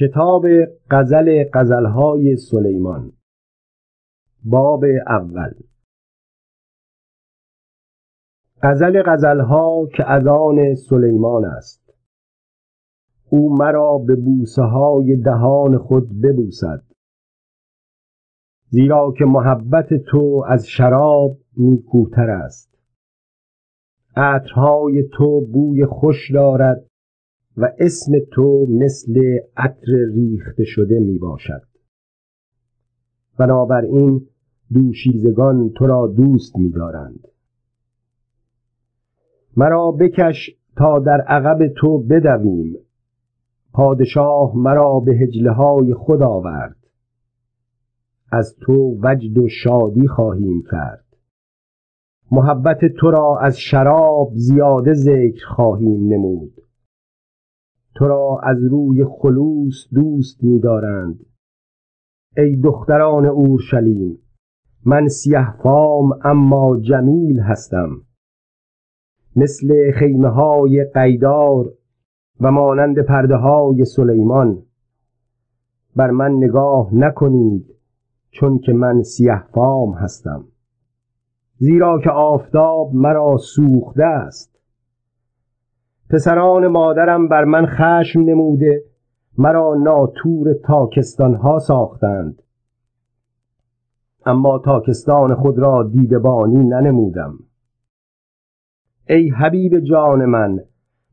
کتاب غزل غزلهای سلیمان. باب اول. غزل غزلها که از آن سلیمان است. او مرا به بوسه های دهان خود ببوسد. زیرا که محبت تو از شراب نیکوتر است. عطرهای تو بوی خوش دارد. و اسم تو مثل عطر ریخته شده می باشد بنابراین دوشیزگان تو را دوست می دارند مرا بکش تا در عقب تو بدویم. پادشاه مرا به هجله های خود آورد. از تو وجد و شادی خواهیم کرد. محبت تو را از شراب زیاده ذکر خواهیم نمود. تو را از روی خلوص دوست می‌دارند. ای دختران اورشلیم من سیه فام اما جمیل هستم. مثل خیمه های قیدار و مانند پرده های سلیمان. بر من نگاه نکنید چون که من سیه فام هستم. زیرا که آفتاب مرا سوخته است. پسران مادرم بر من خشم نموده مرا ناتور تاکستان ها ساختند. اما تاکستان خود را دیدبانی ننمودم. ای حبیب جان من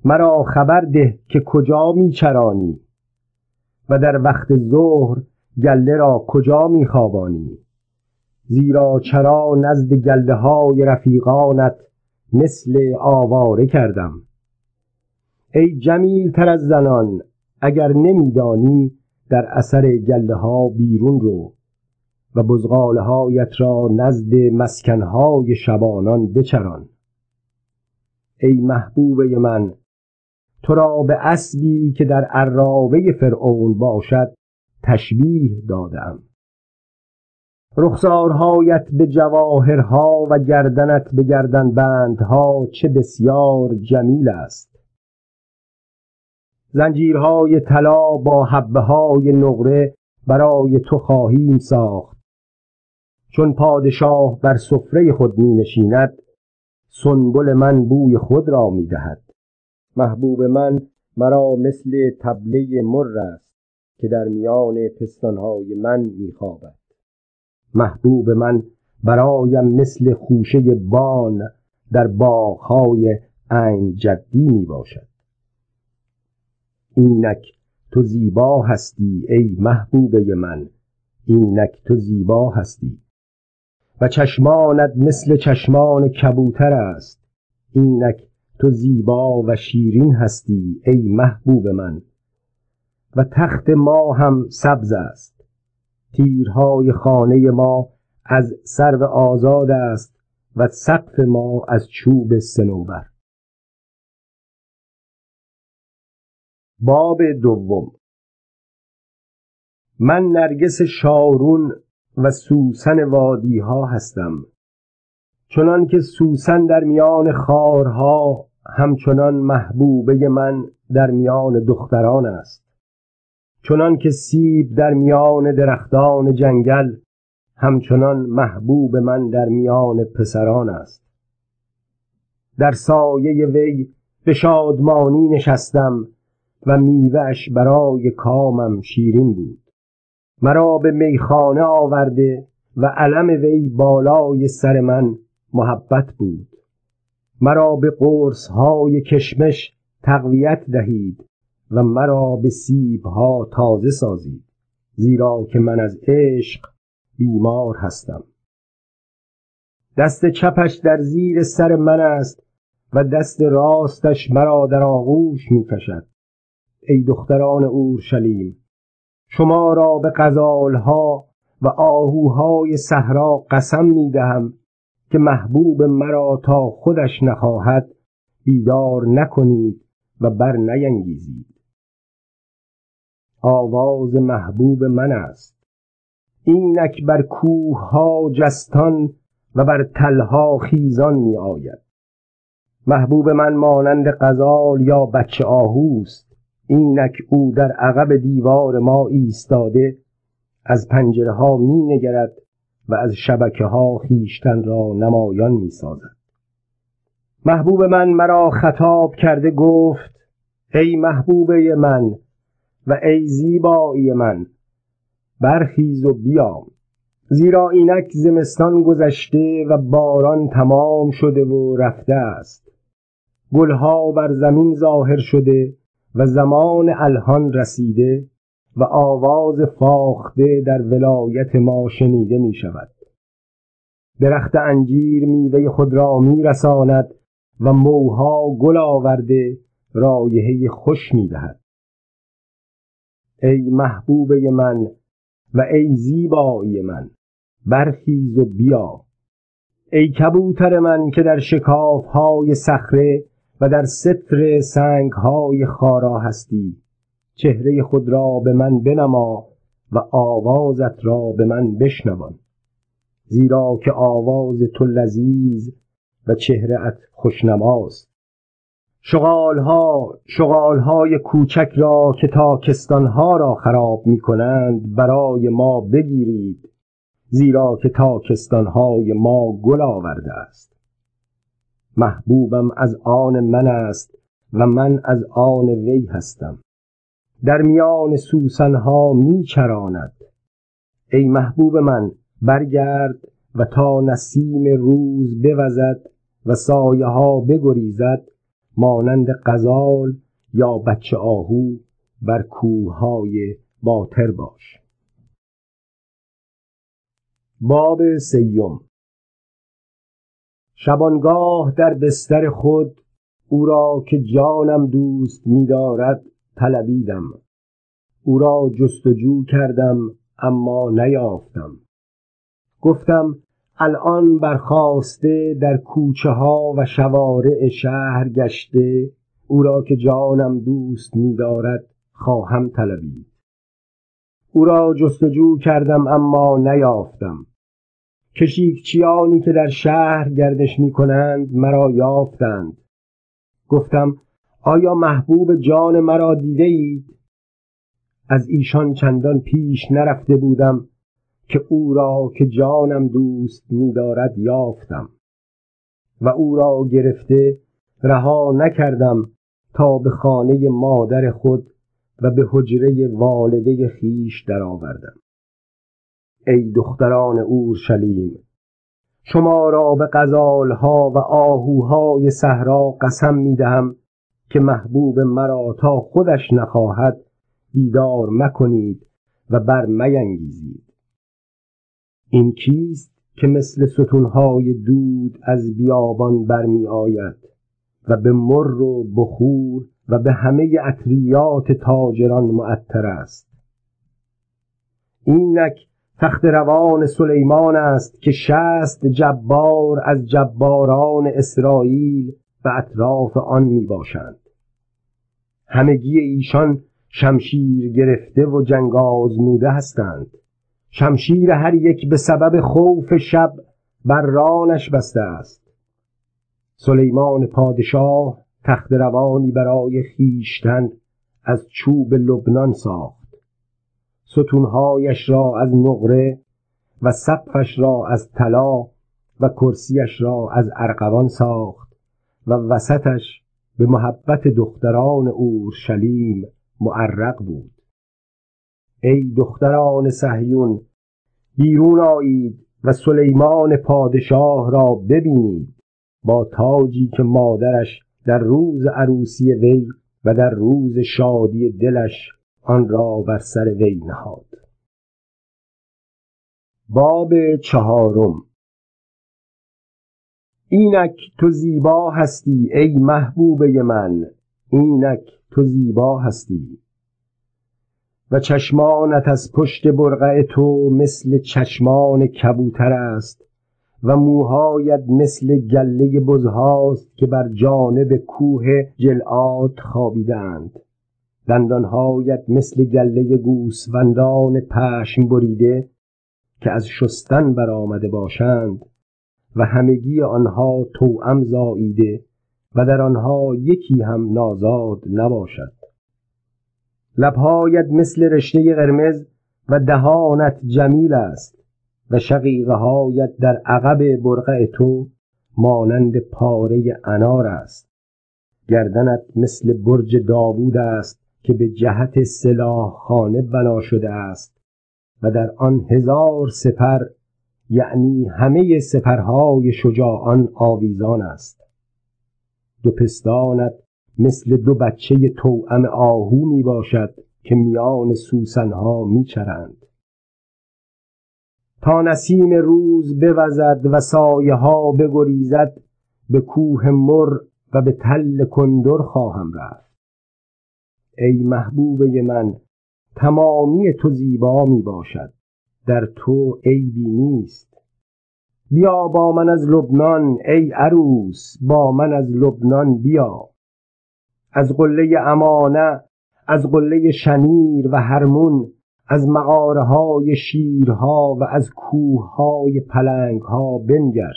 مرا خبر ده که کجا میچرانی و در وقت ظهر گله را کجا میخوابانی. زیرا چرا نزد گله های رفیقانت مثل آواره کردم؟ ای جمیل تر از زنان اگر نمیدانی در اثر گله ها بیرون رو و بزغاله هایت را نزد مسکنهای شبانان بچران. ای محبوبه من تو را به اسبی که در عراوه فرعون باشد تشبیه دادم رخسارهایت به جواهرها و گردنت به گردن بندها چه بسیار جمیل است. زنجیرهای طلا با حبه های نقره برای تو خواهیم ساخت. چون پادشاه بر سفره خود می نشیند سنبل من بوی خود را می دهد محبوب من مرا مثل تبله مر است که در میان پستانهای من می خوابد محبوب من برایم مثل خوشه بان در باغهای عین جدی می باشد اینک تو زیبا هستی ای محبوبه من اینک تو زیبا هستی. و چشمانت مثل چشمان کبوتر است اینک تو زیبا و شیرین هستی ای محبوب من. و تخت ما هم سبز است تیرهای خانه ما از سرو آزاد است و سقف ما از چوب سنوبر باب دوم. من نرگس شارون و سوسن وادی ها هستم. چنان که سوسن در میان خارها همچنان محبوبه من در میان دختران است. چنان که سیب در میان درختان جنگل همچنان محبوب من در میان پسران است. در سایه وی به شادمانی نشستم و میوهش برای کامم شیرین بود. مرا به میخانه آورده و علم وی بالای سر من محبت بود. مرا به قرص های کشمش تقویت دهید و مرا به سیب ها تازه سازید زیرا که من از عشق بیمار هستم. دست چپش در زیر سر من است و دست راستش مرا در آغوش می کشد ای دختران اورشلیم شما را به غزالها و آهوهای صحرا قسم می دهم که محبوب مرا تا خودش نخواهد بیدار نکنید و بر نینگیزید. آواز محبوب من است. اینک بر کوه ها جستان و بر تلها خیزان می آید. محبوب من مانند غزال یا بچه آهوست. اینک او در عقب دیوار ما ایستاده از پنجره ها می نگرد و از شبکه ها خیشتن را نمایان می سازد. محبوب من مرا خطاب کرده گفت ای محبوبه من و ای زیبایی من برخیز و بیام زیرا اینک زمستان گذشته و باران تمام شده و رفته است گلها بر زمین ظاهر شده و زمان الهان رسیده و آواز فاخته در ولایت ما شنیده می شود درخت انجیر میوه خود را می رساند و موها گل آورده رایحه خوش می دهد ای محبوبه من و ای زیبایی من برخیز و بیا. ای کبوتر من که در شکاف های صخره و در ستر سنگ های خارا هستی. چهره خود را به من بنما و آوازت را به من بشنوان. زیرا که آواز تو لذیذ و چهره ات خوشنماست شغالها شغالهای کوچک را که تاکستانها را خراب می کنند برای ما بگیرید. زیرا که تاکستانهای ما گل آورده است. محبوبم از آن من است و من از آن وی هستم. در میان سوسنها می چراند. ای محبوب من برگرد و تا نسیم روز بوزد و سایه ها بگریزد مانند غزال یا بچه آهو بر کوههای باطر باش. باب سیم شبانگاه در بستر خود او را که جانم دوست می‌دارد طلبیدم. او را جستجو کردم اما نیافتم. گفتم الان برخاسته در کوچه ها و شوارع شهر گشته او را که جانم دوست می‌دارد خواهم طلبید. او را جستجو کردم اما نیافتم. کشیکچیانی که در شهر گردش می کنند مرا یافتند. گفتم آیا محبوب جان مرا دیده اید؟ از ایشان چندان پیش نرفته بودم که او را که جانم دوست می‌دارد یافتم. و او را گرفته رها نکردم تا به خانه مادر خود و به حجره والده خیش درآوردم. ای دختران اورشلیم! شما را به غزالها و آهوهای صحرا قسم می‌دهم که محبوب مرا تا خودش نخواهد بیدار مکنید و بر مینگیزید این کیست که مثل ستونهای دود از بیابان برمی آید و به مر و بخور و به همه اطریات تاجران معطر است؟ اینک تخت روان سلیمان است که شست جبار از جباران اسرائیل و اطراف آن می باشند همگی ایشان شمشیر گرفته و جنگ آزموده هستند. شمشیر هر یک به سبب خوف شب بر رانش بسته است. سلیمان پادشاه تخت روانی برای خیشتن از چوب لبنان ساخت. ستونهایش را از نقره و سقفش را از طلا و کرسیش را از ارغوان ساخت و وسطش به محبت دختران اورشلیم معرق بود. ای دختران صهیون بیرون آیید و سلیمان پادشاه را ببینید. با تاجی که مادرش در روز عروسی وی و در روز شادی دلش آن را بر سر وی نهاد. باب چهارم. اینک تو زیبا هستی ای محبوبه من اینک تو زیبا هستی. و چشمانت از پشت برقع تو مثل چشمان کبوتر است و موهایت مثل گله بزهاست که بر جانب کوه جلعات خوابیدند دندانهایت مثل گله گوسفندان پشم بریده که از شستن برآمده باشند و همگی آنها توأم زاییده و در آنها یکی هم نازاد نباشد. لبهایت مثل رشته قرمز و دهانت جمیل است و شقیقه هایت در عقب برقع تو مانند پاره انار است. گردنت مثل برج داوود است که به جهت سلاح خانه بنا شده است و در آن هزار سپر یعنی همه سپرهای شجاعان آویزان است دو پستانت مثل دو بچه توأم آهو می باشد که میان سوسنها می چرند. تا نسیم روز بوزد و سایه ها بگریزد به کوه مر و به تل کندر خواهم رفت ای محبوبه من تمامی تو زیبا می باشد در تو عیبی نیست. بیا با من از لبنان ای عروس با من از لبنان بیا. از قله امانه از قله شنیر و هرمون از مغاره های شیرها و از کوه های پلنگ ها بنگر.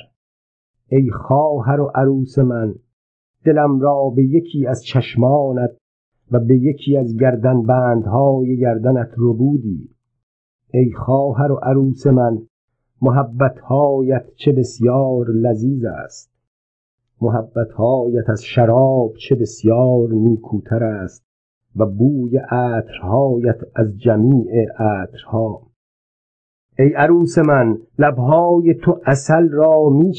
ای خواهر و عروس من دلم را به یکی از چشمانت و به یکی از گردن بندهای گردنت ربودی. ای خواهر و عروس من محبتهایت چه بسیار لذیذ است. محبتهایت از شراب چه بسیار نیکوتر است و بوی عطرهایت از جمیع عطرها. ای عروس من لبهای تو اصل را می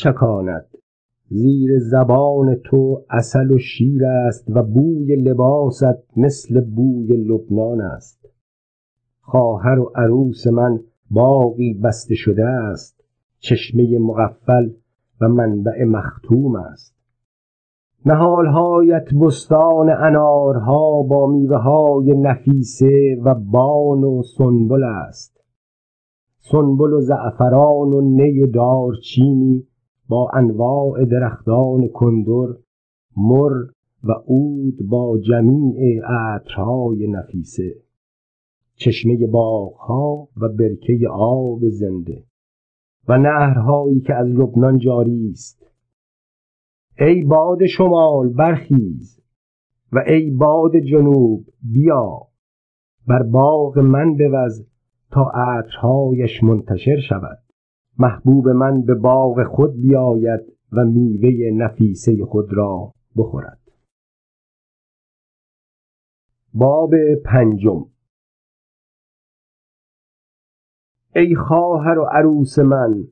زیر زبان تو اصل و شیر است و بوی لباست مثل بوی لبنان است. خواهر و عروس من باقی بسته شده است چشمه مقفل و منبع مختوم است. نهالهایت بستان انارها با میوه های نفیسه و بان و سنبل است. سنبل و زعفران و نی و دارچینی با انواع درختان کندر مر و عود با جمیع عطرهای نفیسه. چشمه باغها و برکه آب زنده. و نهرهایی که از لبنان جاری است. ای باد شمال برخیز. و ای باد جنوب بیا. بر باغ من بوز تا عطرهایش منتشر شود. محبوب من به باغ خود بیاید و میوه نفیسه خود را بخورد. باب پنجم. ای خواهر و عروس من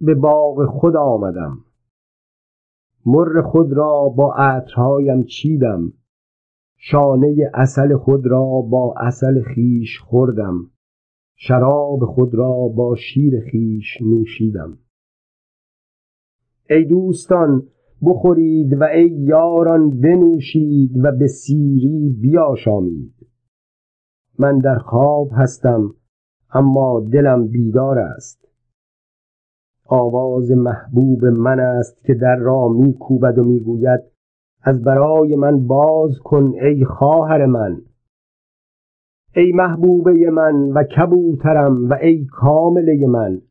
به باغ خود آمدم. مر خود را با عطرهایم چیدم. شانه اصل خود را با اصل خیش خوردم. شراب خود را با شیر خیش نوشیدم. ای دوستان بخورید و ای یاران بنوشید و به سیری بیاشامید. من در خواب هستم اما دلم بیدار است. آواز محبوب من است که در را میکوبد و می‌گوید از برای من باز کن ای خواهر من. ای محبوبه من و کبوترم و ای کامله من.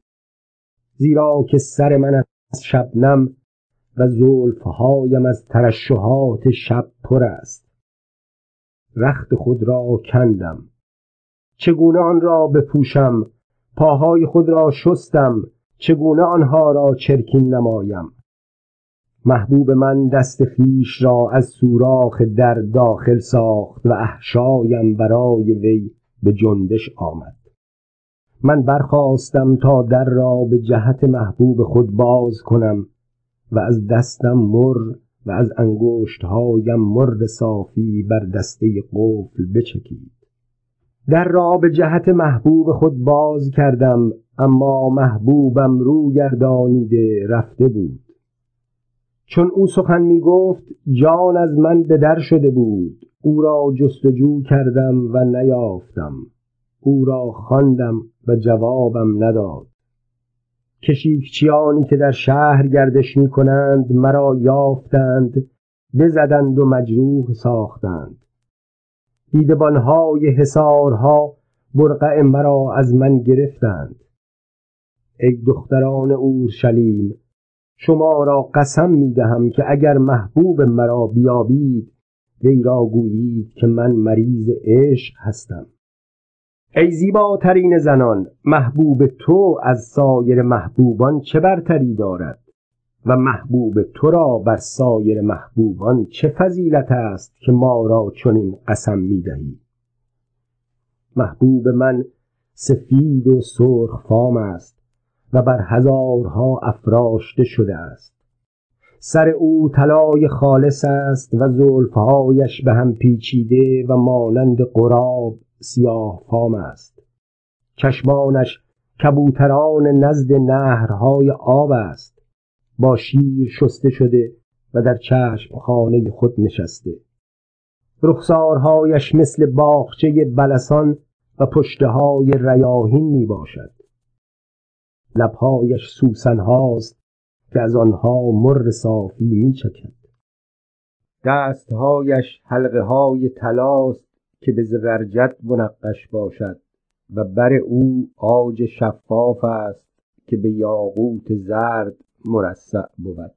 زیرا که سر من از شبنم و زلفهایم از ترشحات شب پر است. رخت خود را کندم. چگونه آن را بپوشم؟ پاهای خود را شستم. چگونه آنها را چرکین نمایم؟ محبوب من دست خیش را از سوراخ در داخل ساخت و احشایم برای وی به جنبش آمد. من برخواستم تا در را به جهت محبوب خود باز کنم و از دستم مر و از انگشتهایم مر صافی بر دسته قفل بچکید. در را به جهت محبوب خود باز کردم اما محبوبم رو گردانیده رفته بود. چون او سخن می گفت جان از من به در شده بود. او را جستجو کردم و نیافتم. او را خواندم و جوابم نداد. کشیکچیانی که در شهر گردش می کنند مرا یافتند بزدند و مجروح ساختند. دیدبانهای حسارها برقع مرا از من گرفتند. ای دختران اورشلیم شما را قسم می دهم که اگر محبوب مرا بیابید وی را گویید که من مریض عشق هستم. ای زیباترین زنان محبوب تو از سایر محبوبان چه برتری دارد؟ و محبوب تو را بر سایر محبوبان چه فضیلت است که ما را چنین قسم می‌دهی؟ محبوب من سفید و سرخ فام است. و بر هزارها افراشته شده است. سر او طلای خالص است و زلفهایش به هم پیچیده و مانند قراب سیاه فام است. چشمانش کبوتران نزد نهرهای آب است. با شیر شسته شده و در چشم خانه خود نشسته. رخسارهایش مثل باغچه بلسان و پشته های ریاهین می باشد لبهایش سوسن هاست که از آنها مر صافی می چکد. دستهایش حلقه های تلاست که به زبرجد منقش باشد و بر او آج شفاف است که به یاقوت زرد مرصع بود.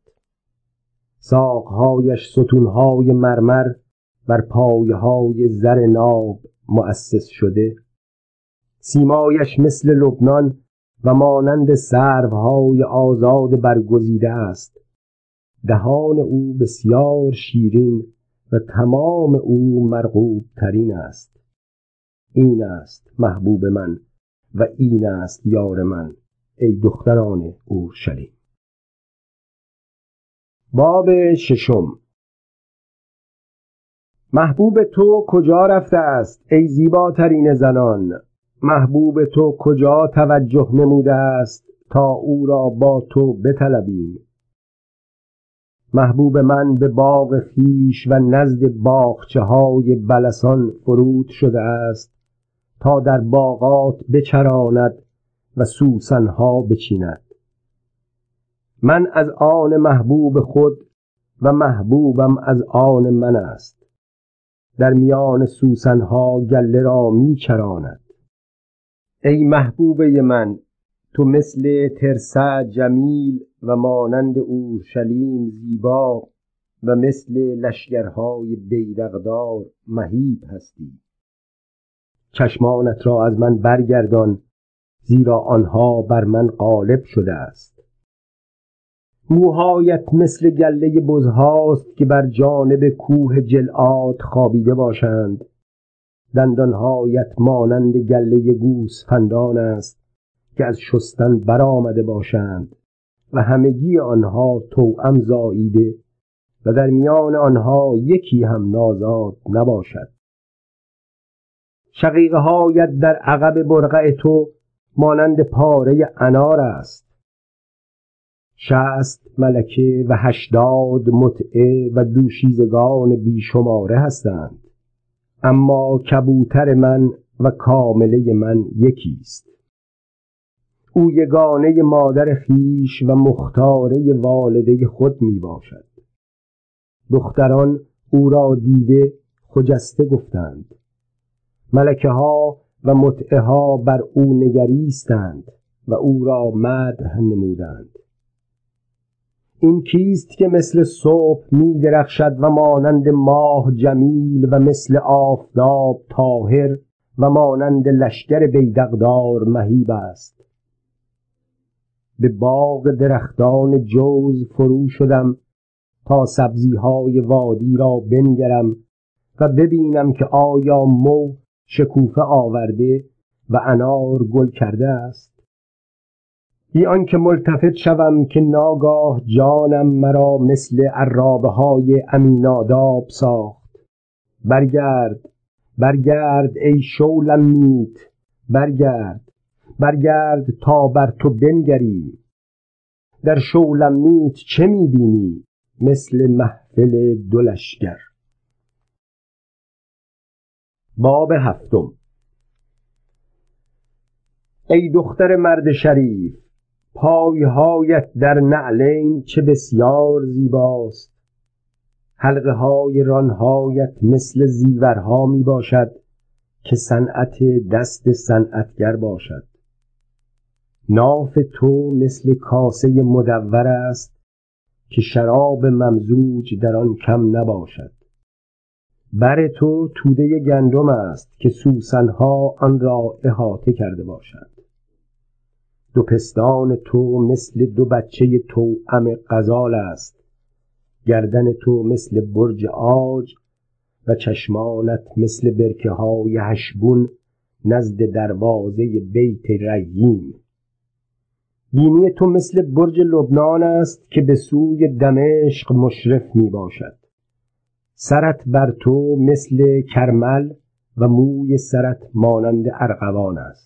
ساقهایش ستونهای مرمر بر پایه های زر ناب مؤسس شده. سیمایش مثل لبنان و مانند سروهای آزاد برگزیده است. دهان او بسیار شیرین و تمام او مرغوب ترین است. این است محبوب من و این است یار من ای دختران اورشلیم. باب ششم. محبوب تو کجا رفته است ای زیباترین زنان؟ محبوب تو کجا توجه نموده است تا او را با تو بطلبیم؟ محبوب من به باغ خویش و نزد باغچه های بلسان فرود شده است تا در باغات بچراند و سوسنها بچیند. من از آن محبوب خود و محبوبم از آن من است. در میان سوسنها گله را میچراند. ای محبوبه من تو مثل ترسع جمیل و مانند اورشلیم زیبا و مثل لشگرهای بیدقدار مهیب هستی. چشمانت را از من برگردان زیرا آنها بر من غالب شده است. موهایت مثل گله بزهاست که بر جانب کوه جلعات خوابیده باشند. دندانهایت مانند گله گوسفندان است که از شستن برآمده باشند و همگی آنها توأم زاییده و در میان آنها یکی هم نازاد نباشد. شقیقه هایت در عقب برقع تو مانند پاره انار است. شست ملکه و هشتاد متعه و دوشیزگان بیشماره هستند. اما کبوتر من و کامله من یکیست. او یگانه مادر خیش و مختاره والده خود می باشد. دختران او را دیده خجسته گفتند. ملکه ها و متعه ها بر او نگریستند و او را مدح نمودند. این کیست که مثل صبح می درخشد و مانند ماه جمیل و مثل آفتاب طاهر و مانند لشکر بیدقدار مهیب است. به باغ درختان جوز فرو شدم تا سبزیهای وادی را بنگرم و ببینم که آیا مو شکوفه آورده و انار گل کرده است. بی آنکه ملتفت شوم که ناگاه جانم مرا مثل عرابه های امیناداب ساخت. برگرد برگرد ای شولم میت برگرد برگرد تا بر تو بنگریم در شولم میت چه می‌بینی؟ مثل محفل دلشگر. باب هفتم. ای دختر مرد شریف پایهایت در نعلین چه بسیار زیباست. حلقه های رانهایت مثل زیورها می باشد که صنعت دست صنعتگر باشد. ناف تو مثل کاسه مدور است که شراب ممزوج در آن کم نباشد. بر تو توده گندم است که سوسنها آن را احاطه کرده باشند. دو پستان تو مثل دو بچه توأم غزال است. گردن تو مثل برج عاج و چشمانت مثل برکه های هشبون نزد دروازه بیت ریین بینی تو مثل برج لبنان است که به سوی دمشق مشرف می باشد. سرت بر تو مثل کرمل و موی سرت مانند ارغوان است.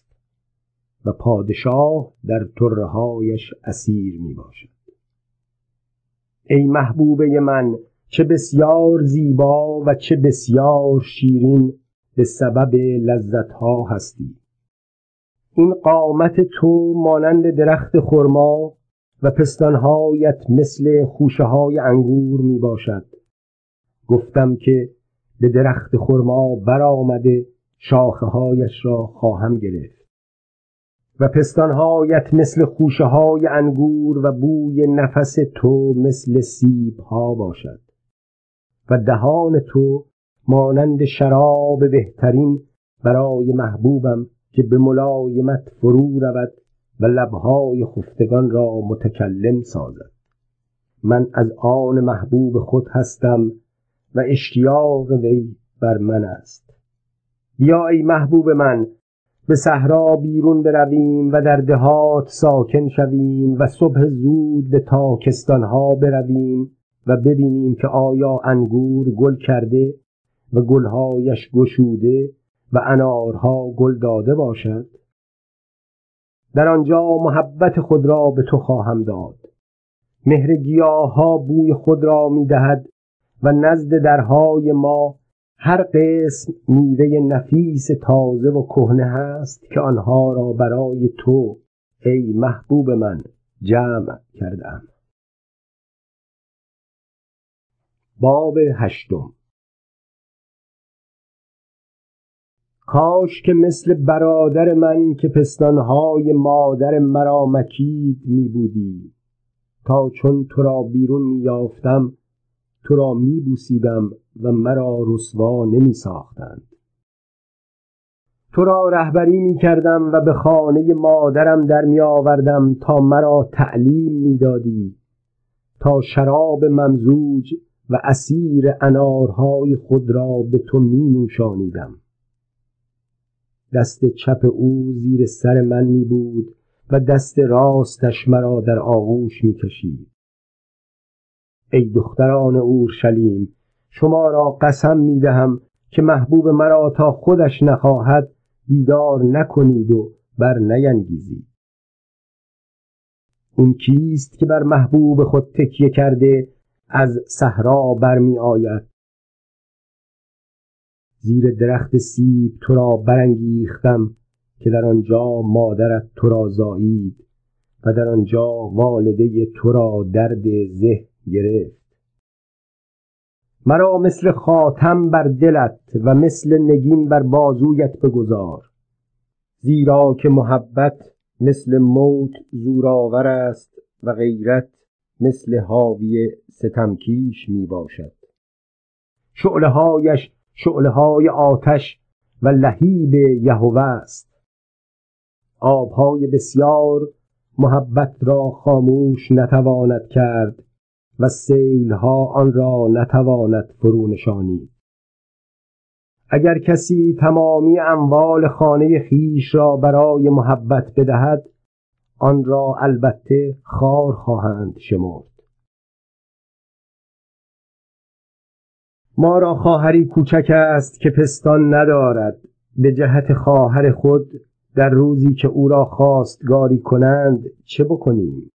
و پادشاه در طرهایش اسیر می باشد ای محبوبه من چه بسیار زیبا و چه بسیار شیرین به سبب لذتها هستی. این قامت تو مانند درخت خرما و پستانهایت مثل خوشه های انگور می باشد گفتم که به درخت خرما برآمده شاخه هایش را خواهم گرفت. و پستانهایت مثل خوشه های انگور و بوی نفس تو مثل سیب ها باشد. و دهان تو مانند شراب بهترین برای محبوبم که به ملایمت فرو رود و لبهای خفتگان را متکلم سازد. من از آن محبوب خود هستم و اشتیاق وی بر من است. بیا ای محبوب من به صحرا بیرون برویم و در دهات ساکن شویم و صبح زود به تاکستانها برویم و ببینیم که آیا انگور گل کرده و گلهایش گشوده و انارها گل داده باشد. در آنجا محبت خود را به تو خواهم داد. مهر گیاها بوی خود را می دهد و نزد درهای ما هر قسم میوه نفیس تازه و کهنه هست که آنها را برای تو ای محبوب من جمع کردم باب هشتم. کاش که مثل برادر من که پستانهای مادر مرا مکید می بودی تا چون تو را بیرون می یافتم تو را می بوسیدم و مرا رسوا نمی ساختند تو را رهبری می کردم و به خانه مادرم در می آوردم تا مرا تعلیم می دادی تا شراب ممزوج و اسیر انارهای خود را به تو می نوشانیدم دست چپ او زیر سر من می بود و دست راستش مرا در آغوش می کشید ای دختران اورشلیم شما را قسم می دهم که محبوب مرا تا خودش نخواهد بیدار نکنید و بر نینگیزید. این کیست که بر محبوب خود تکیه کرده از صحرا برمی آید زیر درخت سیب تو را برانگیختم که در آنجا مادرت تو را زایید و در آنجا والده تو را درد زه گرفت. مرا مثل خاتم بر دلت و مثل نگین بر بازویت بگذار زیرا که محبت مثل موت زورآور است و غیرت مثل حاوی ستمکیش می باشد. شعله هایش شعله های آتش و لهیب یهوه است. آبهای بسیار محبت را خاموش نتواند کرد. و سیلها آن را نتواند فرو نشانید اگر کسی تمامی اموال خانه خیش را برای محبت بدهد آن را البته خار خواهند شمرد. ما را خواهری کوچک است که پستان ندارد. به جهت خواهر خود در روزی که او را خواستگاری کنند چه بکنیم؟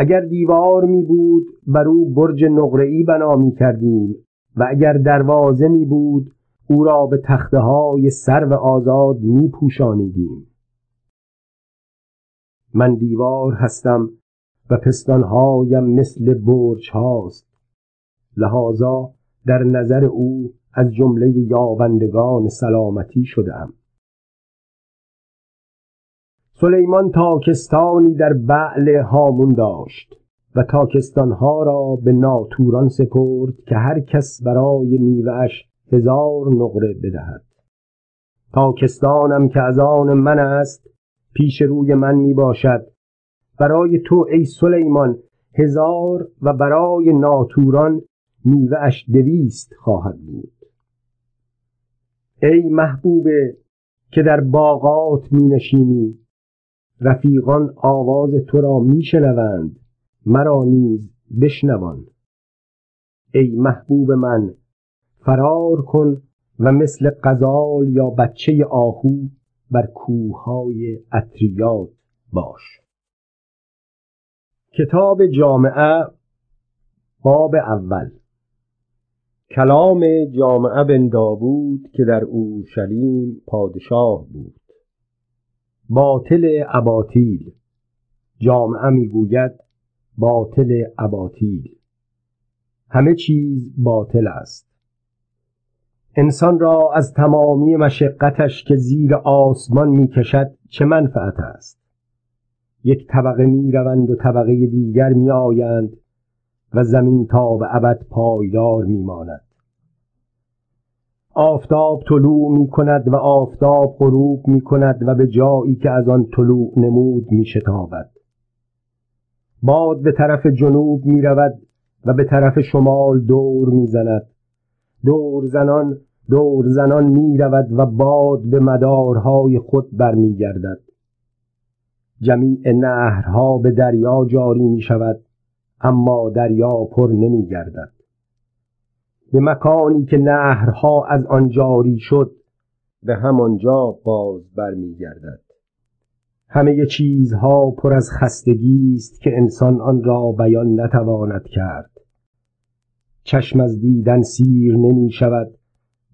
اگر دیوار می بود بر او برج نقره‌ای بنا می کردیم. و اگر دروازه می بود او را به تخته های سرو آزاد می پوشانیدیم. من دیوار هستم و پستانهایم مثل برج هاست. لحاظا در نظر او از جمله یابندگان سلامتی شدم سلیمان تاکستانی در بعل هامون داشت و تاکستانها را به ناتوران سپرد که هر کس برای میوهش هزار نقره بدهد. تاکستانم که از آن من است پیش روی من می باشد برای تو ای سلیمان هزار و برای ناتوران میوهش دویست خواهد بود. ای محبوبه که در باغات می نشینی رفیقان آواز تو را می شنوند مرا نیز بشنوان. ای محبوب من فرار کن و مثل غزال یا بچه آهو بر کوههای اتریات باش. کتاب جامعه باب اول. کلام جامعه بن داوود که در اورشلیم پادشاه بود. باطل اباطیل. جامعه می‌گوید باطل اباطیل. همه چیز باطل است. انسان را از تمامی مشقتش که زیر آسمان می‌کشد چه منفعت است؟ یک طبقه می‌روند و طبقه دیگر میآیند و زمین تا به ابد پایدار میماند. آفتاب طلوع می کند و آفتاب غروب می کند و به جایی که از آن طلوع نمود می شتابد باد به طرف جنوب می رود و به طرف شمال دور می زند دور زنان دور زنان می رود و باد به مدارهای خود برمی گردد جمیع نهرها به دریا جاری می شود اما دریا پر نمی گردد به مکانی که نهرها از آن جاری شد به همانجا باز برمیگردد. همه چیزها پر از خستگی است که انسان آن را بیان نتواند کرد. چشم از دیدن سیر نمی شود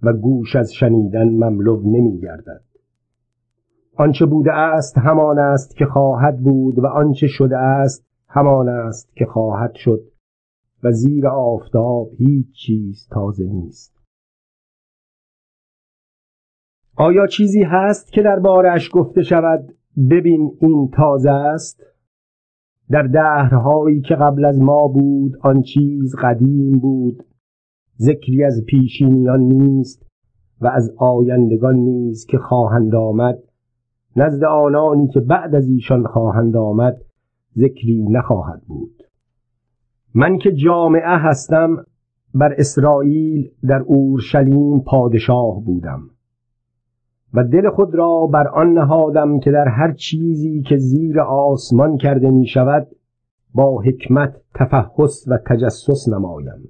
و گوش از شنیدن مملو نمی گردد. آنچه بوده است همان است که خواهد بود و آنچه شده است همان است که خواهد شد. و زیر آفتاب هیچ چیز تازه نیست. آیا چیزی هست که در بارش گفته شود ببین این تازه است؟ در دهرهایی که قبل از ما بود آن چیز قدیم بود. ذکری از پیشینیان نیست و از آیندگان نیز که خواهند آمد. نزد آنانی که بعد از ایشان خواهند آمد ذکری نخواهد بود. من که جامعه هستم بر اسرائیل در اورشلیم پادشاه بودم. و دل خود را بر آن نهادم که در هر چیزی که زیر آسمان کرده می شود با حکمت تفحص و تجسس نمایم.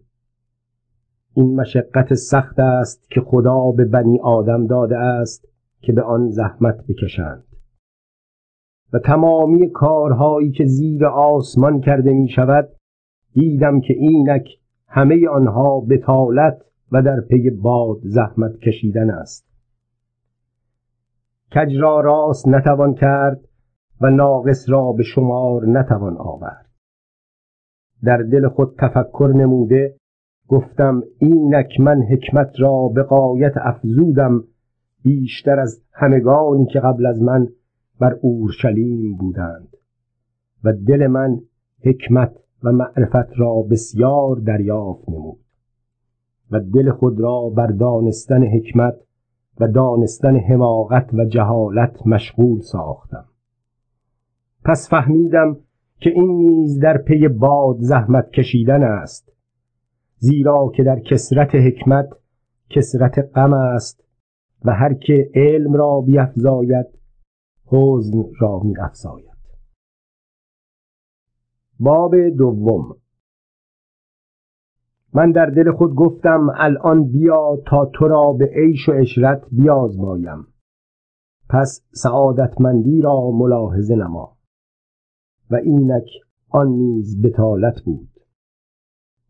این مشقت سخت است که خدا به بنی آدم داده است که به آن زحمت بکشند. و تمامی کارهایی که زیر آسمان کرده می شود دیدم که اینک همه آنها بتالت و در پی باد زحمت کشیدن است. کج را راست نتوان کرد و ناقص را به شمار نتوان آورد. در دل خود تفکر نموده گفتم اینک من حکمت را به قایت افزودم بیشتر از همگانی که قبل از من بر اورشلیم بودند. و دل من حکمت و معرفت را بسیار دریافت نمود و دل خود را بر دانستن حکمت و دانستن حماقت و جهالت مشغول ساختم. پس فهمیدم که این نیز در پی باد زحمت کشیدن است زیرا که در کسرت حکمت کسرت غم است و هر که علم را بیفزاید حزن را میافزاید. باب دوم. من در دل خود گفتم الان بیا تا تو را به عیش و عشرت بیازمایم. پس سعادتمندی را ملاحظه نما. و اینک آن نیز بتالت بود.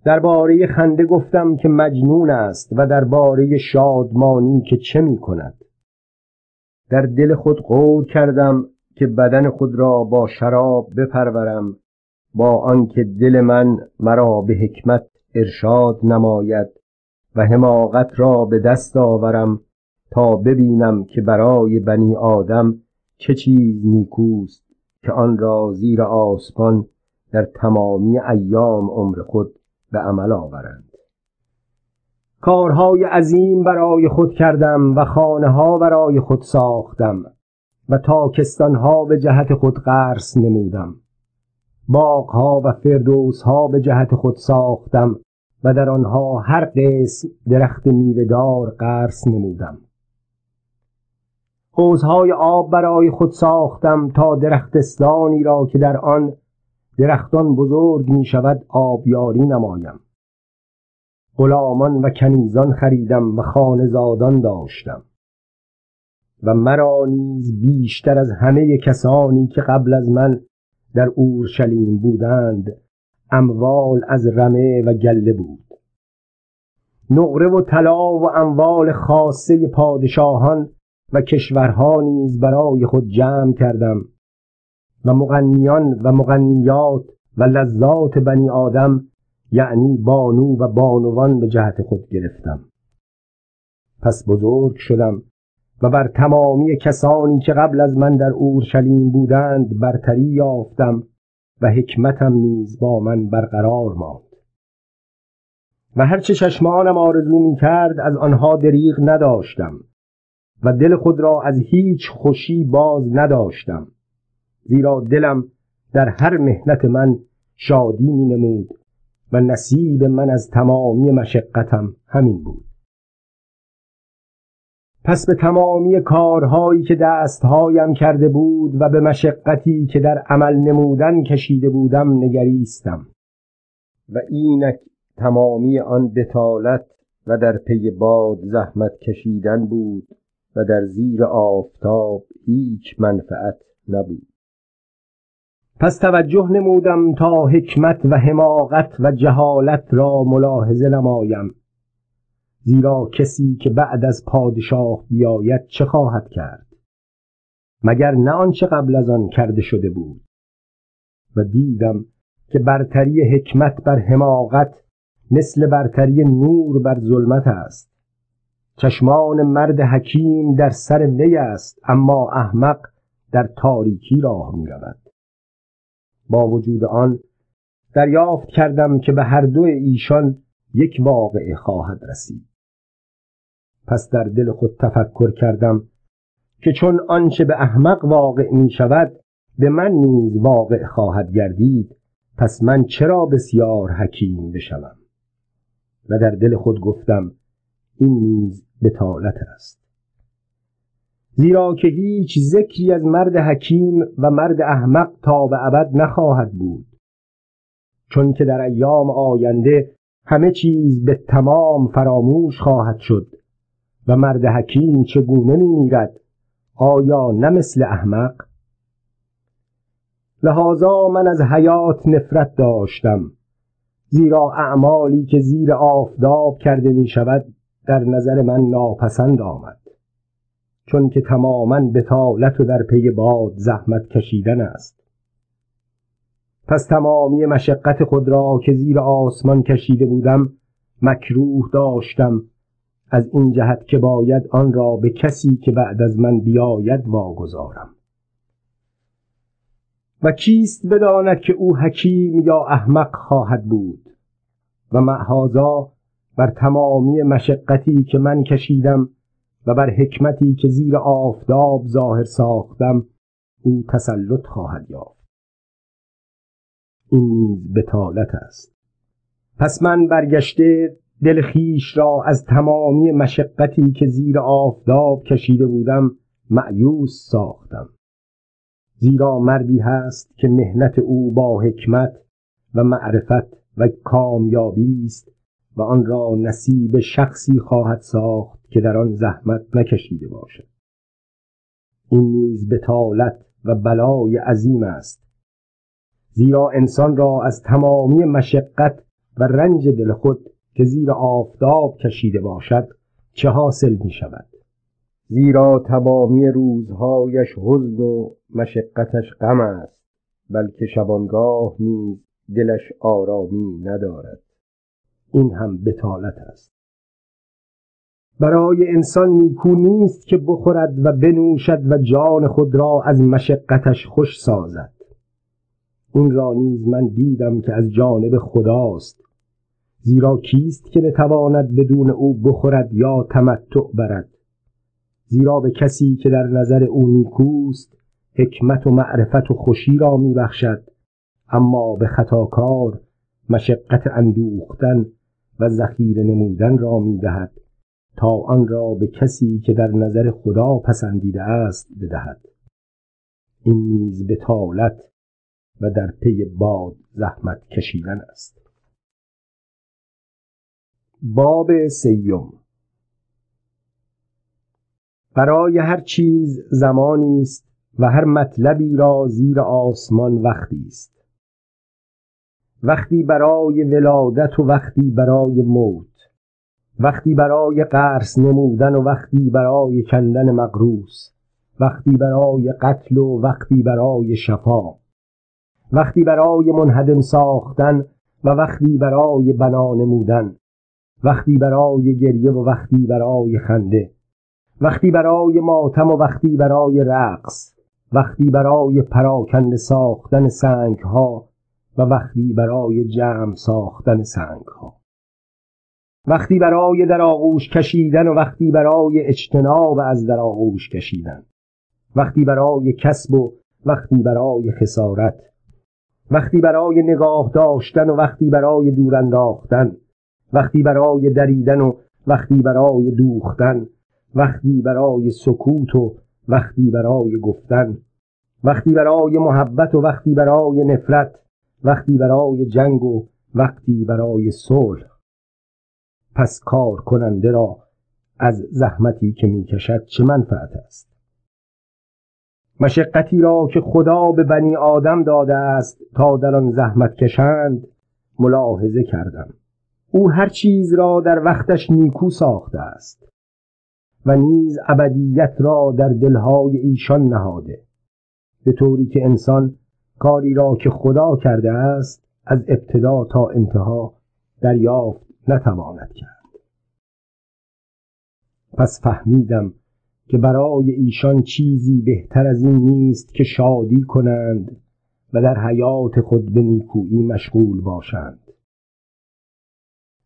درباره خنده گفتم که مجنون است و درباره شادمانی که چه می کند. در دل خود قول کردم که بدن خود را با شراب بپرورم با آنکه دل من مرا به حکمت ارشاد نماید و حماقت را به دست آورم تا ببینم که برای بنی آدم چه چیز نیکوست که آن را زیر آسمان در تمامی ایام عمر خود به عمل آورند. کارهای عظیم برای خود کردم و خانه ها برای خود ساختم و تاکستان ها به جهت خود قرص نمودم. باغ ها و فردوس ها به جهت خود ساختم و در آنها هر قسم درخت میوهدار قرص نمودم. حوزهای آب برای خود ساختم تا درختستانی را که در آن درختان بزرگ می شود آبیاری نمایم. غلامان و کنیزان خریدم و خانزادان داشتم. و مرا نیز بیشتر از همه کسانی که قبل از من در اورشلیم بودند اموال از رمه و گله بود. نقره و طلا و اموال خاصه پادشاهان و کشورها نیز برای خود جمع کردم و مغنیان و مغنیات و لذات بنی آدم یعنی بانو و بانوان به جهت خود گرفتم. پس بزرگ شدم و بر تمامی کسانی که قبل از من در اورشلیم بودند برتری یافتم و حکمتم نیز با من برقرار ماند. و هرچه چشمانم آرزو می کرد از آنها دریغ نداشتم و دل خود را از هیچ خوشی باز نداشتم زیرا دلم در هر مهنت من شادی می نمود و نصیب من از تمامی مشقتم همین بود. پس به تمامی کارهایی که دستهایم کرده بود و به مشقتی که در عمل نمودن کشیده بودم نگریستم. و اینک تمامی آن بتالت و در پی باد زحمت کشیدن بود و در زیر آفتاب هیچ منفعت نبود. پس توجه نمودم تا حکمت و حماقت و جهالت را ملاحظه نمایم. زیرا کسی که بعد از پادشاه بیاید چه خواهد کرد؟ مگر نه آنچه قبل از آن کرده شده بود؟ و دیدم که برتری حکمت بر حماقت مثل برتری نور بر ظلمت است. چشمان مرد حکیم در سر وی است اما احمق در تاریکی راه می رود با وجود آن دریافت کردم که به هر دو ایشان یک واقعه خواهد رسید. پس در دل خود تفکر کردم که چون آنچه به احمق واقع می شود به من نیز واقع خواهد گردید پس من چرا بسیار حکیم بشوم؟ و در دل خود گفتم این نیز بتالت است. زیرا که هیچ ذکری از مرد حکیم و مرد احمق تا به ابد نخواهد بود. چون که در ایام آینده همه چیز به تمام فراموش خواهد شد. و مرد حکیم چگونه می میرد؟ آیا نه مثل احمق؟ لحاظا من از حیات نفرت داشتم زیرا اعمالی که زیر آفتاب کرده می شود در نظر من ناپسند آمد. چون که تماما بتالت و در پی باد زحمت کشیدن است. پس تمامی مشقت خود را که زیر آسمان کشیده بودم مکروه داشتم از این جهت که باید آن را به کسی که بعد از من بیاید واگذارم. و کیست بداند که او حکیم یا احمق خواهد بود؟ و معهازا بر تمامی مشقتی که من کشیدم و بر حکمتی که زیر آفتاب ظاهر ساختم او تسلط خواهد یافت. این نیز بتالت است. پس من برگشته دل خیش را از تمامی مشقتی که زیر آفتاب کشیده بودم معیوس ساختم. زیرا مردی هست که مهنت او با حکمت و معرفت و کامیابی است و آن را نصیب شخصی خواهد ساخت که در آن زحمت نکشیده باشد. این نیز بتالت و بلای عظیم است. زیرا انسان را از تمامی مشقت و رنج دل خود که زیر آفتاب کشیده باشد چه حاصل می شود؟ زیرا تمامی روزهایش حزن و مشقتش غم است بلکه شبانگاه نیز دلش آرامی ندارد. این هم بتالت است. برای انسان نیکو نیست که بخورد و بنوشد و جان خود را از مشقتش خوش سازد. این را نیز من دیدم که از جانب خداست زیرا کیست که بتواند بدون او بخورد یا تمتع برد؟ زیرا به کسی که در نظر او نیکوست حکمت و معرفت و خوشی را میبخشد. اما به خطاکار مشقت اندوختن و ذخیره نمودن را می‌دهد. تا آن را به کسی که در نظر خدا پسندیده است بدهد. این نیز بتالت و در پی باد زحمت کشیدن است. باب سیوم برای هر چیز زمانی است و هر مطلبی را زیر آسمان وقتی است. وقتی برای ولادت و وقتی برای موت. وقتی برای قرص نمودن و وقتی برای کندن مقروس. وقتی برای قتل و وقتی برای شفا. وقتی برای منهدم ساختن و وقتی برای بنا نمودن. وقتی برای گریه و وقتی برای خنده وقتی برای ماتم و وقتی برای رقص وقتی برای پراکنده ساختن سنگ ها و وقتی برای جمع ساختن سنگ ها وقتی برای در آغوش کشیدن و وقتی برای اجتناب از در آغوش کشیدن وقتی برای کسب و وقتی برای خسارت وقتی برای نگاه داشتن و وقتی برای دور انداختن وقتی برای دریدن و وقتی برای دوختن وقتی برای سکوت و وقتی برای گفتن وقتی برای محبت و وقتی برای نفرت وقتی برای جنگ و وقتی برای صلح. پس کار کننده را از زحمتی که می‌کشد چه منفعت است؟ مشقتی را که خدا به بنی آدم داده است تا در آن زحمت کشند ملاحظه کردم. او هر چیز را در وقتش نیکو ساخته است و نیز ابدیت را در دلهای ایشان نهاده به طوری که انسان کاری را که خدا کرده است از ابتدا تا انتها دریافت نتواند کرد. پس فهمیدم که برای ایشان چیزی بهتر از این نیست که شادی کنند و در حیات خود به نیکویی مشغول باشند.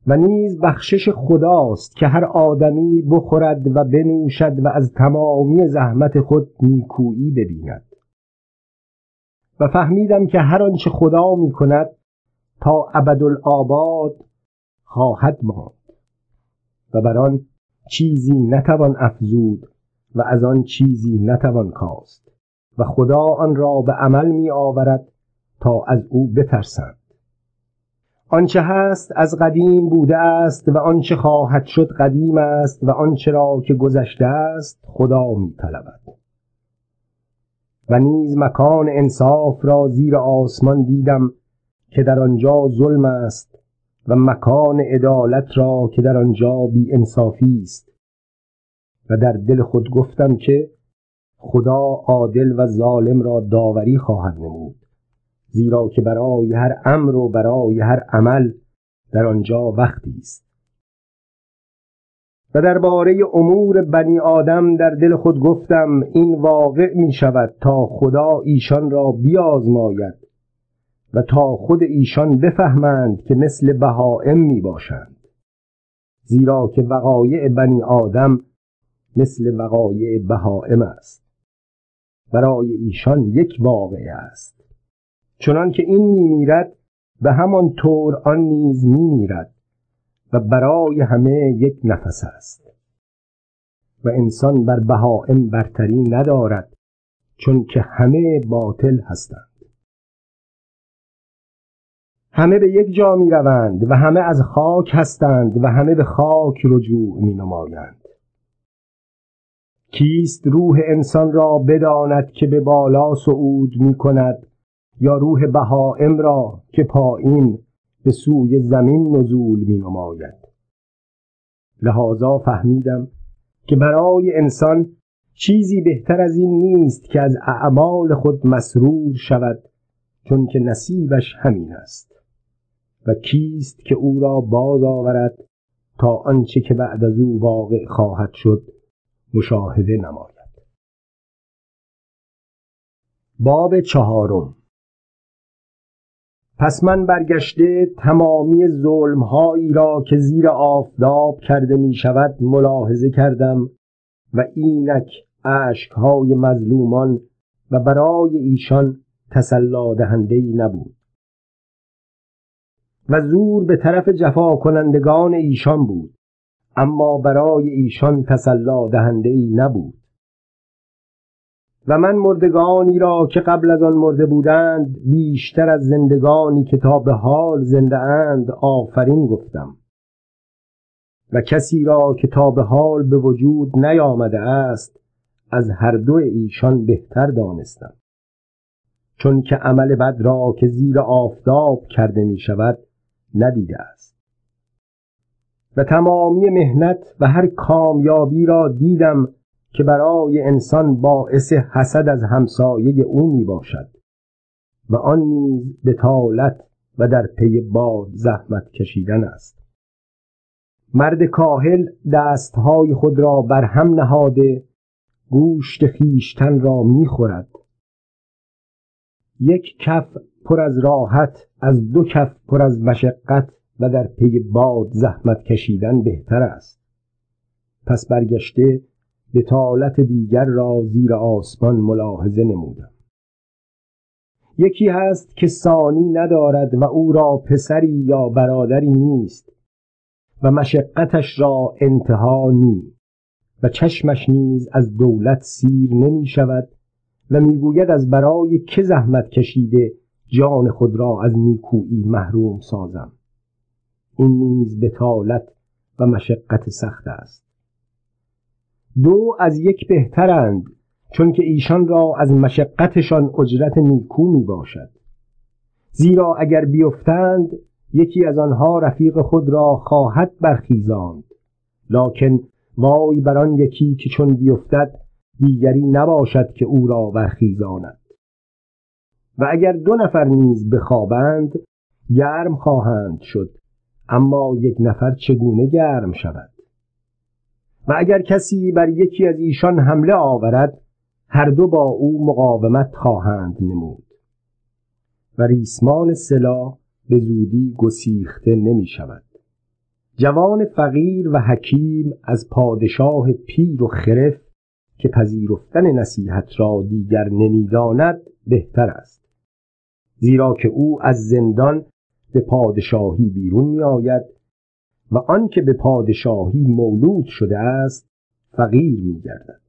و نیز بخشش خداست که هر آدمی بخورد و بنوشد و از تمامی زحمت خود نیکویی ببیند. و فهمیدم که هر آنچه خدا می کند تا ابدالآباد خواهد ماند. و بر آن چیزی نتوان افزود و از آن چیزی نتوان کاست. و خدا آن را به عمل می آورد تا از او بترسند. آنچه هست از قدیم بوده است و آنچه خواهد شد قدیم است و آنچه را که گذشته است خدا می طلبد و نیز مکان انصاف را زیر آسمان دیدم که در آنجا ظلم است و مکان عدالت را که در آنجا بی انصافی است. و در دل خود گفتم که خدا عادل و ظالم را داوری خواهد نمود. زیرا که برای هر امر و برای هر عمل در آنجا وقتی است. و درباره امور بنی آدم در دل خود گفتم این واقع می شود تا خدا ایشان را بیازماید و تا خود ایشان بفهمند که مثل بهائم می باشند. زیرا که وقایع بنی آدم مثل وقایع بهائم است. برای ایشان یک واقعه است. چنان که این میمیرد به همان طور آن نیز میمیرد و برای همه یک نفس است. و انسان بر بهائم برتری ندارد چون که همه باطل هستند. همه به یک جا می روند و همه از خاک هستند و همه به خاک رجوع می نمایند کیست روح انسان را بداند که به بالا صعود می کند یا روح بهائم را که پایین به سوی زمین نزول می نماید لحاظا فهمیدم که برای انسان چیزی بهتر از این نیست که از اعمال خود مسرور شود چون که نصیبش همین است. و کیست که او را باز آورد تا آنچه که بعد از او واقع خواهد شد مشاهده نماید. باب چهارم. پس من برگشته تمامی ظلمهایی را که زیر آفتاب کرده می شود ملاحظه کردم و اینک اشکهای مظلومان و برای ایشان تسلا دهنده نبود. و زور به طرف جفا کنندگان ایشان بود اما برای ایشان تسلا دهنده ای نبود. و من مردگانی را که قبل از آن مرده بودند بیشتر از زندگانی که تا به حال زنده اند آفرین گفتم. و کسی را که تا به حال به وجود نیامده است از هر دو ایشان بهتر دانستم. چون که عمل بد را که زیر آفتاب کرده می شود ندیده است. و تمامی مهنت و هر کامیابی را دیدم که برای انسان باعث حسد از همسایه او می باشد و آن نیز به طالت و در پی باد زحمت کشیدن است. مرد کاهل دستهای خود را بر هم نهاده گوشت خیشتن را می‌خورد یک کف پر از راحت از دو کف پر از مشقت و در پی باد زحمت کشیدن بهتر است. پس برگشته به طالت دیگر را زیر آسمان ملاحظه نمودم. یکی هست که ثانی ندارد و او را پسری یا برادری نیست و مشقتش را انتها نی و چشمش نیز از دولت سیر نمی شود و می‌گوید از برای که زحمت کشیده جان خود را از نیکویی محروم سازم. این نیز بتالت و مشقت سخت است. دو از یک بهترند چون که ایشان را از مشقتشان اجرت نیکو می باشد زیرا اگر بیفتند یکی از آنها رفیق خود را خواهد برخیزاند. لکن وای بر آن یکی که چون بیفتد دیگری نباشد که او را برخیزاند. و اگر دو نفر نیز بخوابند گرم خواهند شد. اما یک نفر چگونه گرم شود؟ و اگر کسی بر یکی از ایشان حمله آورد هر دو با او مقاومت خواهند نمود. و ریسمان سلاح به زودی گسیخته نمی شود جوان فقیر و حکیم از پادشاه پیر و خرف که پذیرفتن نصیحت را دیگر نمی‌داند بهتر است. زیرا که او از زندان به پادشاهی بیرون می آید و آنکه به پادشاهی مولود شده است فقیر می گردد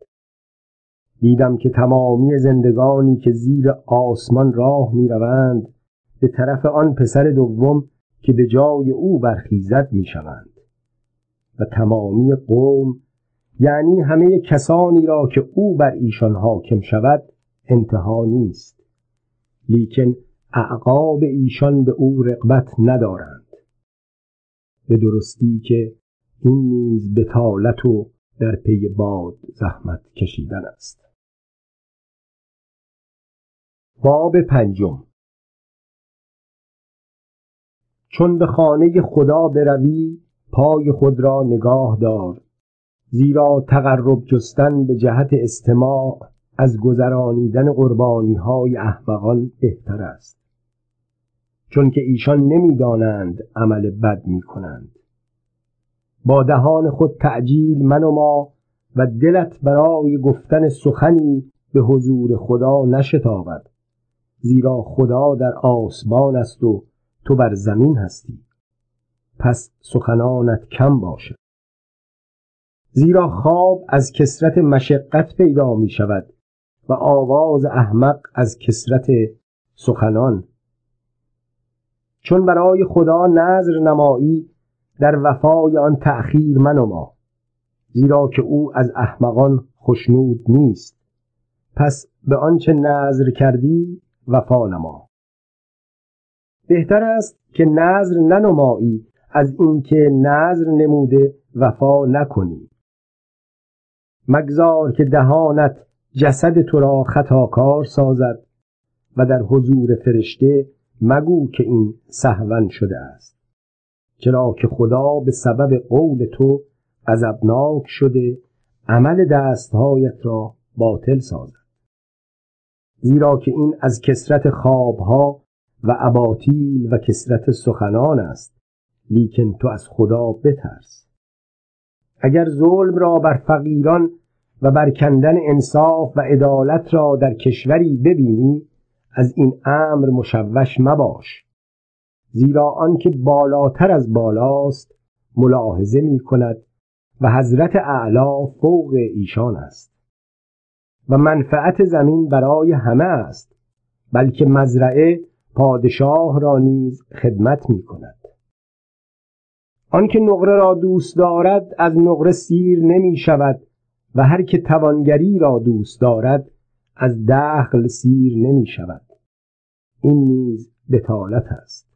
دیدم که تمامی زندگانی که زیر آسمان راه می روند به طرف آن پسر دوم که به جای او برخیزد می شوند و تمامی قوم یعنی همه کسانی را که او بر ایشان حاکم شود انتها نیست. لیکن اعقاب ایشان به او رقبت ندارند. به درستی که این نیز بتالت و در پی باد زحمت کشیدن است. باب پنجم. چون به خانه خدا بروی پای خود را نگاه دار. زیرا تقرب جستن به جهت استماع از گذرانیدن قربانی های احمقان بهتر است. چون که ایشان نمی‌دانند عمل بد می کنند با دهان خود تعجیل من و ما و دلت برای گفتن سخنی به حضور خدا نشتابد زیرا خدا در آسمان است و تو بر زمین هستی. پس سخنانت کم باشد زیرا خواب از کسرت مشقت پیدا می شود و آواز احمق از کسرت سخنان. چون برای خدا نظر نمایی در وفای آن تأخیر منما. زیرا که او از احمقان خشنود نیست. پس به آنچه نظر کردی وفا نما. بهتر است که نظر ننمایی از اینکه نظر نموده وفا نکنی. مگذار که دهانت جسد تو را خطاکار سازد و در حضور فرشته مگو که این سهون شده است. چرا که خدا به سبب قول تو غضبناک شده عمل دستهایت را باطل سازد. زیرا که این از کسرت خوابها و اباطیل و کسرت سخنان است لیکن تو از خدا بترس. اگر ظلم را بر فقیران و بر کندن انصاف و عدالت را در کشوری ببینی از این امر مشوش مباش زیرا آنکه بالاتر از بالاست ملاحظه می کند و حضرت اعلا فوق ایشان است و منفعت زمین برای همه است بلکه مزرعه پادشاه را نیز خدمت می کند آنکه نقره را دوست دارد از نقره سیر نمی شود و هر که توانگری را دوست دارد از دخل سیر نمی شود. این نیز بتالت است.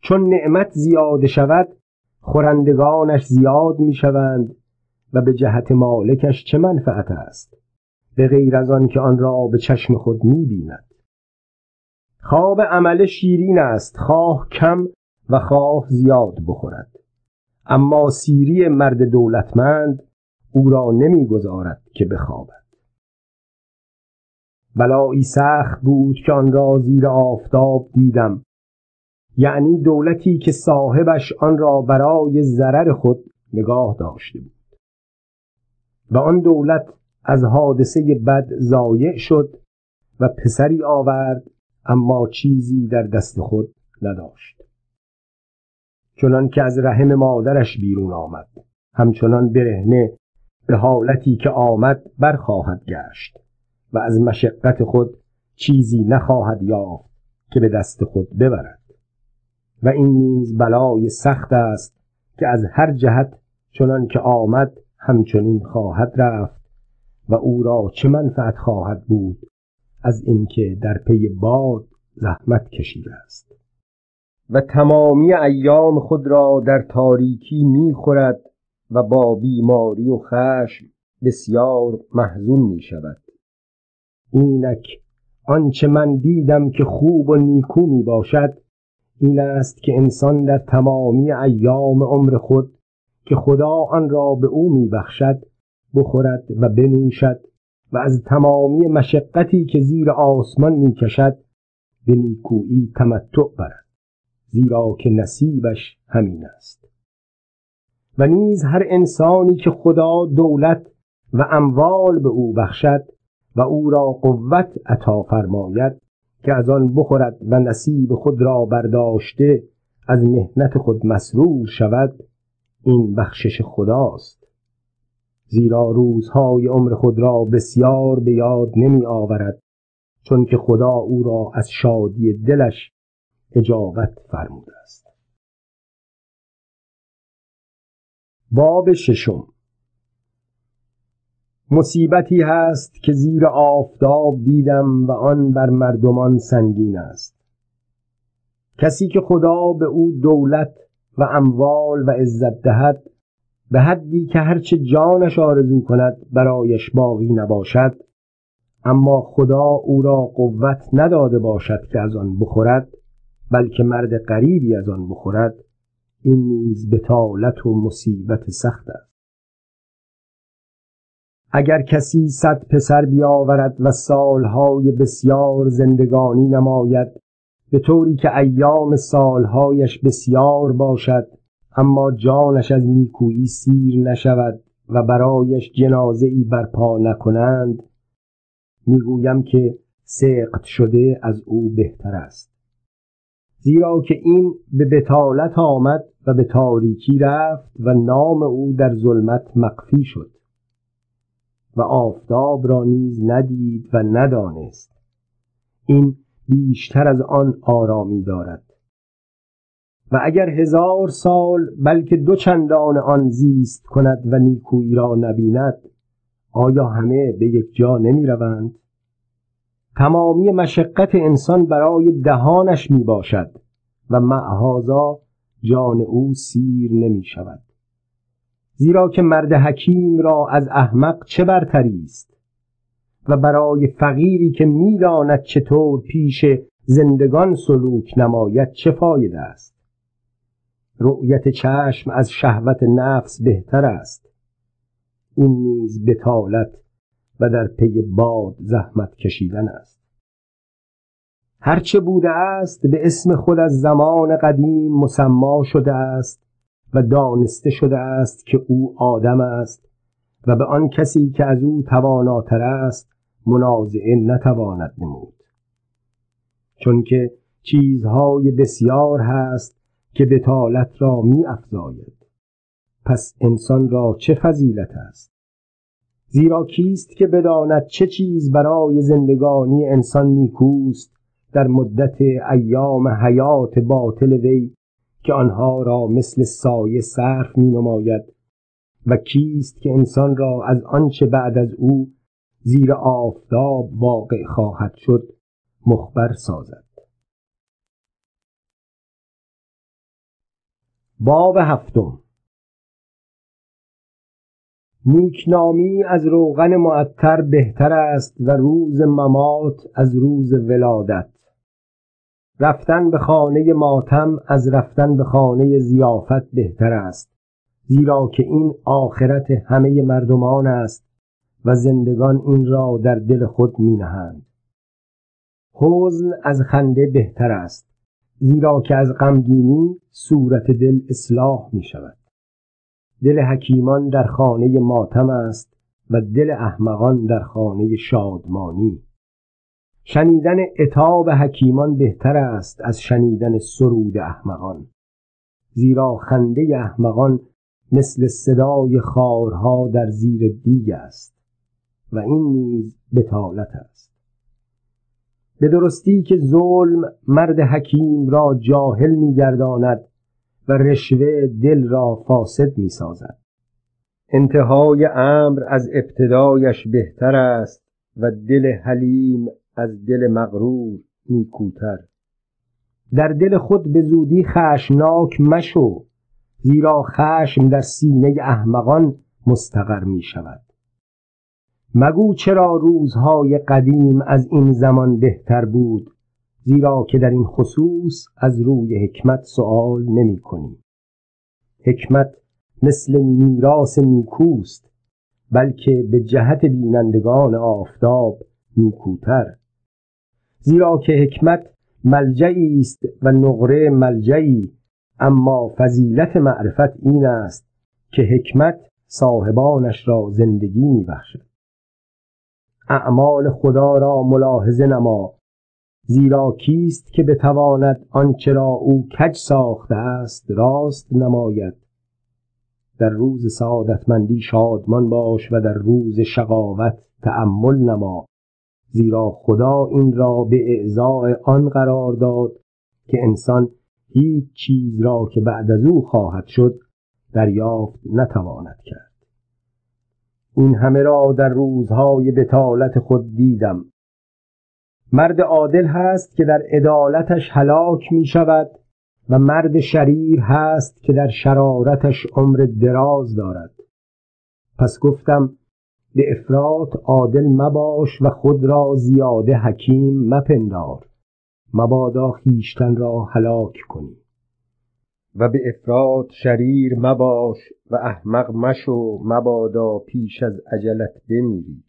چون نعمت زیاد شود خورندگانش زیاد می شوند و به جهت مالکش چه منفعت است؟ به غیر از آن که آن را به چشم خود می بیند. خواب عمل شیرین است خواه کم و خواه زیاد بخورد. اما سیری مرد دولتمند او را نمی‌گذارد که بخوابد. بلایی سخت بود که آن را زیر آفتاب دیدم. یعنی دولتی که صاحبش آن را برای ضرر خود نگاه داشته بود. و آن دولت از حادثه بد ضایع شد و پسری آورد اما چیزی در دست خود نداشت. چنان که از رحم مادرش بیرون آمد همچنان برهنه به حالتی که آمد برخواهد گشت. و از مشقت خود چیزی نخواهد یافت که به دست خود ببرد. و این نیز بلای سخت است که از هر جهت چنان که آمد همچنین خواهد رفت و او را چه منفعت خواهد بود از اینکه در پی باد زحمت کشیده است. و تمامی ایام خود را در تاریکی می‌خورد و با بیماری و خشم بسیار محزون می شود اینک. آنچه من دیدم که خوب و نیکو می باشد این است که انسان در تمامی ایام عمر خود که خدا آن را به او می بخشد بخورد و بنوشد و از تمامی مشقتی که زیر آسمان می کشد به نیکویی تمتع برد. زیرا که نصیبش همین است. و نیز هر انسانی که خدا دولت و اموال به او بخشد و او را قوت عطا فرماید که از آن بخورد و نصیب خود را برداشته از مهنت خود مسرور شود. این بخشش خداست. زیرا روزهای عمر خود را بسیار به یاد نمی آورد چون که خدا او را از شادی دلش اجابت فرموده است. باب ششم. مصیبتی هست که زیر آفتاب دیدم و آن بر مردمان سنگین است. کسی که خدا به او دولت و اموال و عزت دهد به حدی که هرچه جانش آرزو کند برایش باقی نباشد اما خدا او را قوت نداده باشد که از آن بخورد بلکه مرد غریبی از آن بخورد این نیز بتالت و مصیبت سخت است. اگر کسی صد پسر بیاورد و سالهای بسیار زندگانی نماید به طوری که ایام سالهایش بسیار باشد اما جانش از نیکویی سیر نشود و برایش جنازه ای برپا نکنند می‌گویم که سقط شده از او بهتر است. زیرا که این به بتالت آمد و به تاریکی رفت و نام او در ظلمت مخفی شد. و آفتاب را نیز ندید و ندانست. این بیشتر از آن آرامی دارد. و اگر هزار سال بلکه دو چندان آن زیست کند و نیکویی را نبیند آیا همه به یک جا نمی روند؟ تمامی مشقت انسان برای دهانش می باشد و معهازا جان او سیر نمی شود. زیرا که مرد حکیم را از احمق چه برتری است؟ و برای فقیری که می‌داند چطور پیش زندگان سلوک نماید چه فایده است؟ رؤیت چشم از شهوت نفس بهتر است. این نیز بتالت و در پی باد زحمت کشیدن است. هرچه بوده است به اسم خود از زمان قدیم مسما شده است و دانسته شده است که او آدم است و به آن کسی که از او تواناتر است منازعه نتواند نمود. چون که چیزهای بسیار هست که بتالت را می افزاید پس انسان را چه فضیلت است؟ زیرا کیست که بداند چه چیز برای زندگانی انسان نیکوست در مدت ایام حیات باطل وی که آنها را مثل سایه صرف می نماید و کیست که انسان را از آنچه بعد از او زیر آفتاب واقع خواهد شد مخبر سازد. باب هفتم. نیکنامی از روغن معطر بهتر است و روز ممات از روز ولادت. رفتن به خانه ماتم از رفتن به خانه زیافت بهتر است زیرا که این آخرت همه مردمان است و زندگان این را در دل خود می نهند حزن از خنده بهتر است زیرا که از غمگینی صورت دل اصلاح می شود دل حکیمان در خانه ماتم است و دل احمقان در خانه شادمانی. شنیدن اتاب حکیمان بهتر است از شنیدن سرود احمقان. زیرا خنده احمقان مثل صدای خارها در زیر دیگ است و این نیز بتالت است. به درستی که ظلم مرد حکیم را جاهل میگرداند و رشوه دل را فاسد می‌سازد. انتهای امر از ابتدایش بهتر است و دل حلیم از دل مغرور نیکوتر. در دل خود به زودی خشناک مشو زیرا خشم در سینه احمقان مستقر می شود. مگو چرا روزهای قدیم از این زمان بهتر بود زیرا که در این خصوص از روی حکمت سؤال نمی کنی حکمت مثل میراث نیکوست بلکه به جهت بینندگان آفتاب نیکوتر. زیرا که حکمت ملجعی است و نقره ملجعی. اما فضیلت معرفت این است که حکمت صاحبانش را زندگی میبخشد. اعمال خدا را ملاحظه نما زیرا کیست که بتواند آنچه را او کج ساخته است راست نماید. در روز سعادتمندی شادمان باش و در روز شقاوت تأمل نما. زیرا خدا این را به اعضاء آن قرار داد که انسان هیچ چیز را که بعد از او خواهد شد دریافت نتواند کرد. این همه را در روزهای بتالت خود دیدم. مرد عادل هست که در عدالتش هلاک می شود و مرد شریر هست که در شرارتش عمر دراز دارد. پس گفتم به افراط عادل مباش و خود را زیاده حکیم مپندار. مبادا خیشتن را هلاک کنی. و به افراط شریر مباش و احمق مشو مبادا پیش از عجلت بمیری.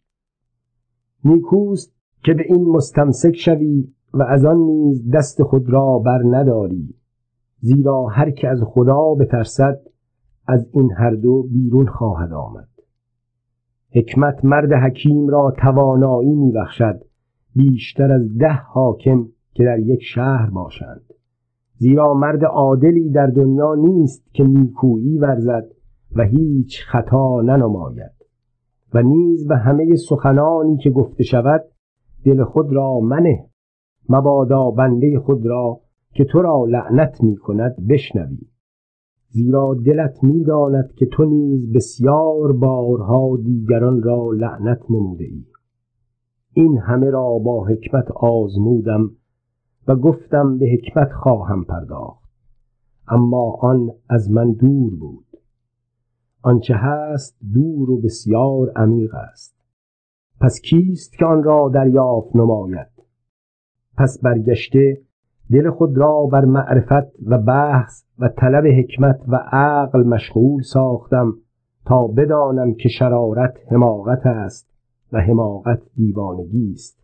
نیکوست که به این مستمسک شوی و از آن نیز دست خود را بر نداری. زیرا هر که از خدا بترسد از این هر دو بیرون خواهد آمد. حکمت مرد حکیم را توانایی میبخشد. بیشتر از ده حاکم که در یک شهر باشند. زیرا مرد عادلی در دنیا نیست که نیکویی ورزد و هیچ خطا ننماید. و نیز به همه سخنانی که گفته شود دل خود را منه. مبادا بنده خود را که تو را لعنت می کند بشنوی. زیرا دلت می‌داند که تو نیز بسیار بارها دیگران را لعنت نموده ای این همه را با حکمت آزمودم و گفتم به حکمت خواهم پرداخت. اما آن از من دور بود. آنچه هست دور و بسیار عمیق است. پس کیست که آن را دریافت نماید؟ پس برگشته دل خود را بر معرفت و بحث و طلب حکمت و عقل مشغول ساختم تا بدانم که شرارت حماقت است و حماقت دیوانگی است.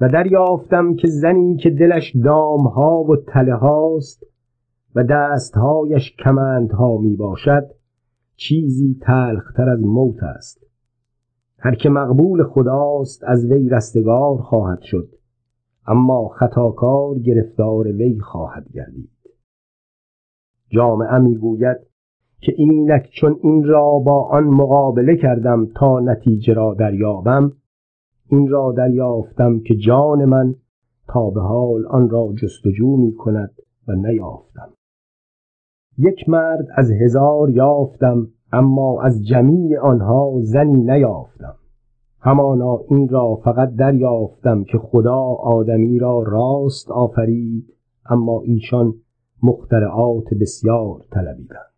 و دریافتم که زنی که دلش دامها و تله هاست و دستهایش کمندها می باشد چیزی تلختر از موت است. هر که مقبول خداست از وی رستگار خواهد شد. اما خطاکار گرفتار وی خواهد گردید. جامعه می‌گوید که اینک چون این را با آن مقابله کردم تا نتیجه را دریابم این را دریافتم که جان من تا به حال آن را جستجو می کند و نیافتم. یک مرد از هزار یافتم اما از جمیع آنها زنی نیافتم. همانا این را فقط دریافتم که خدا آدمی را راست آفرید اما ایشان مخترعات بسیار طلبیدند.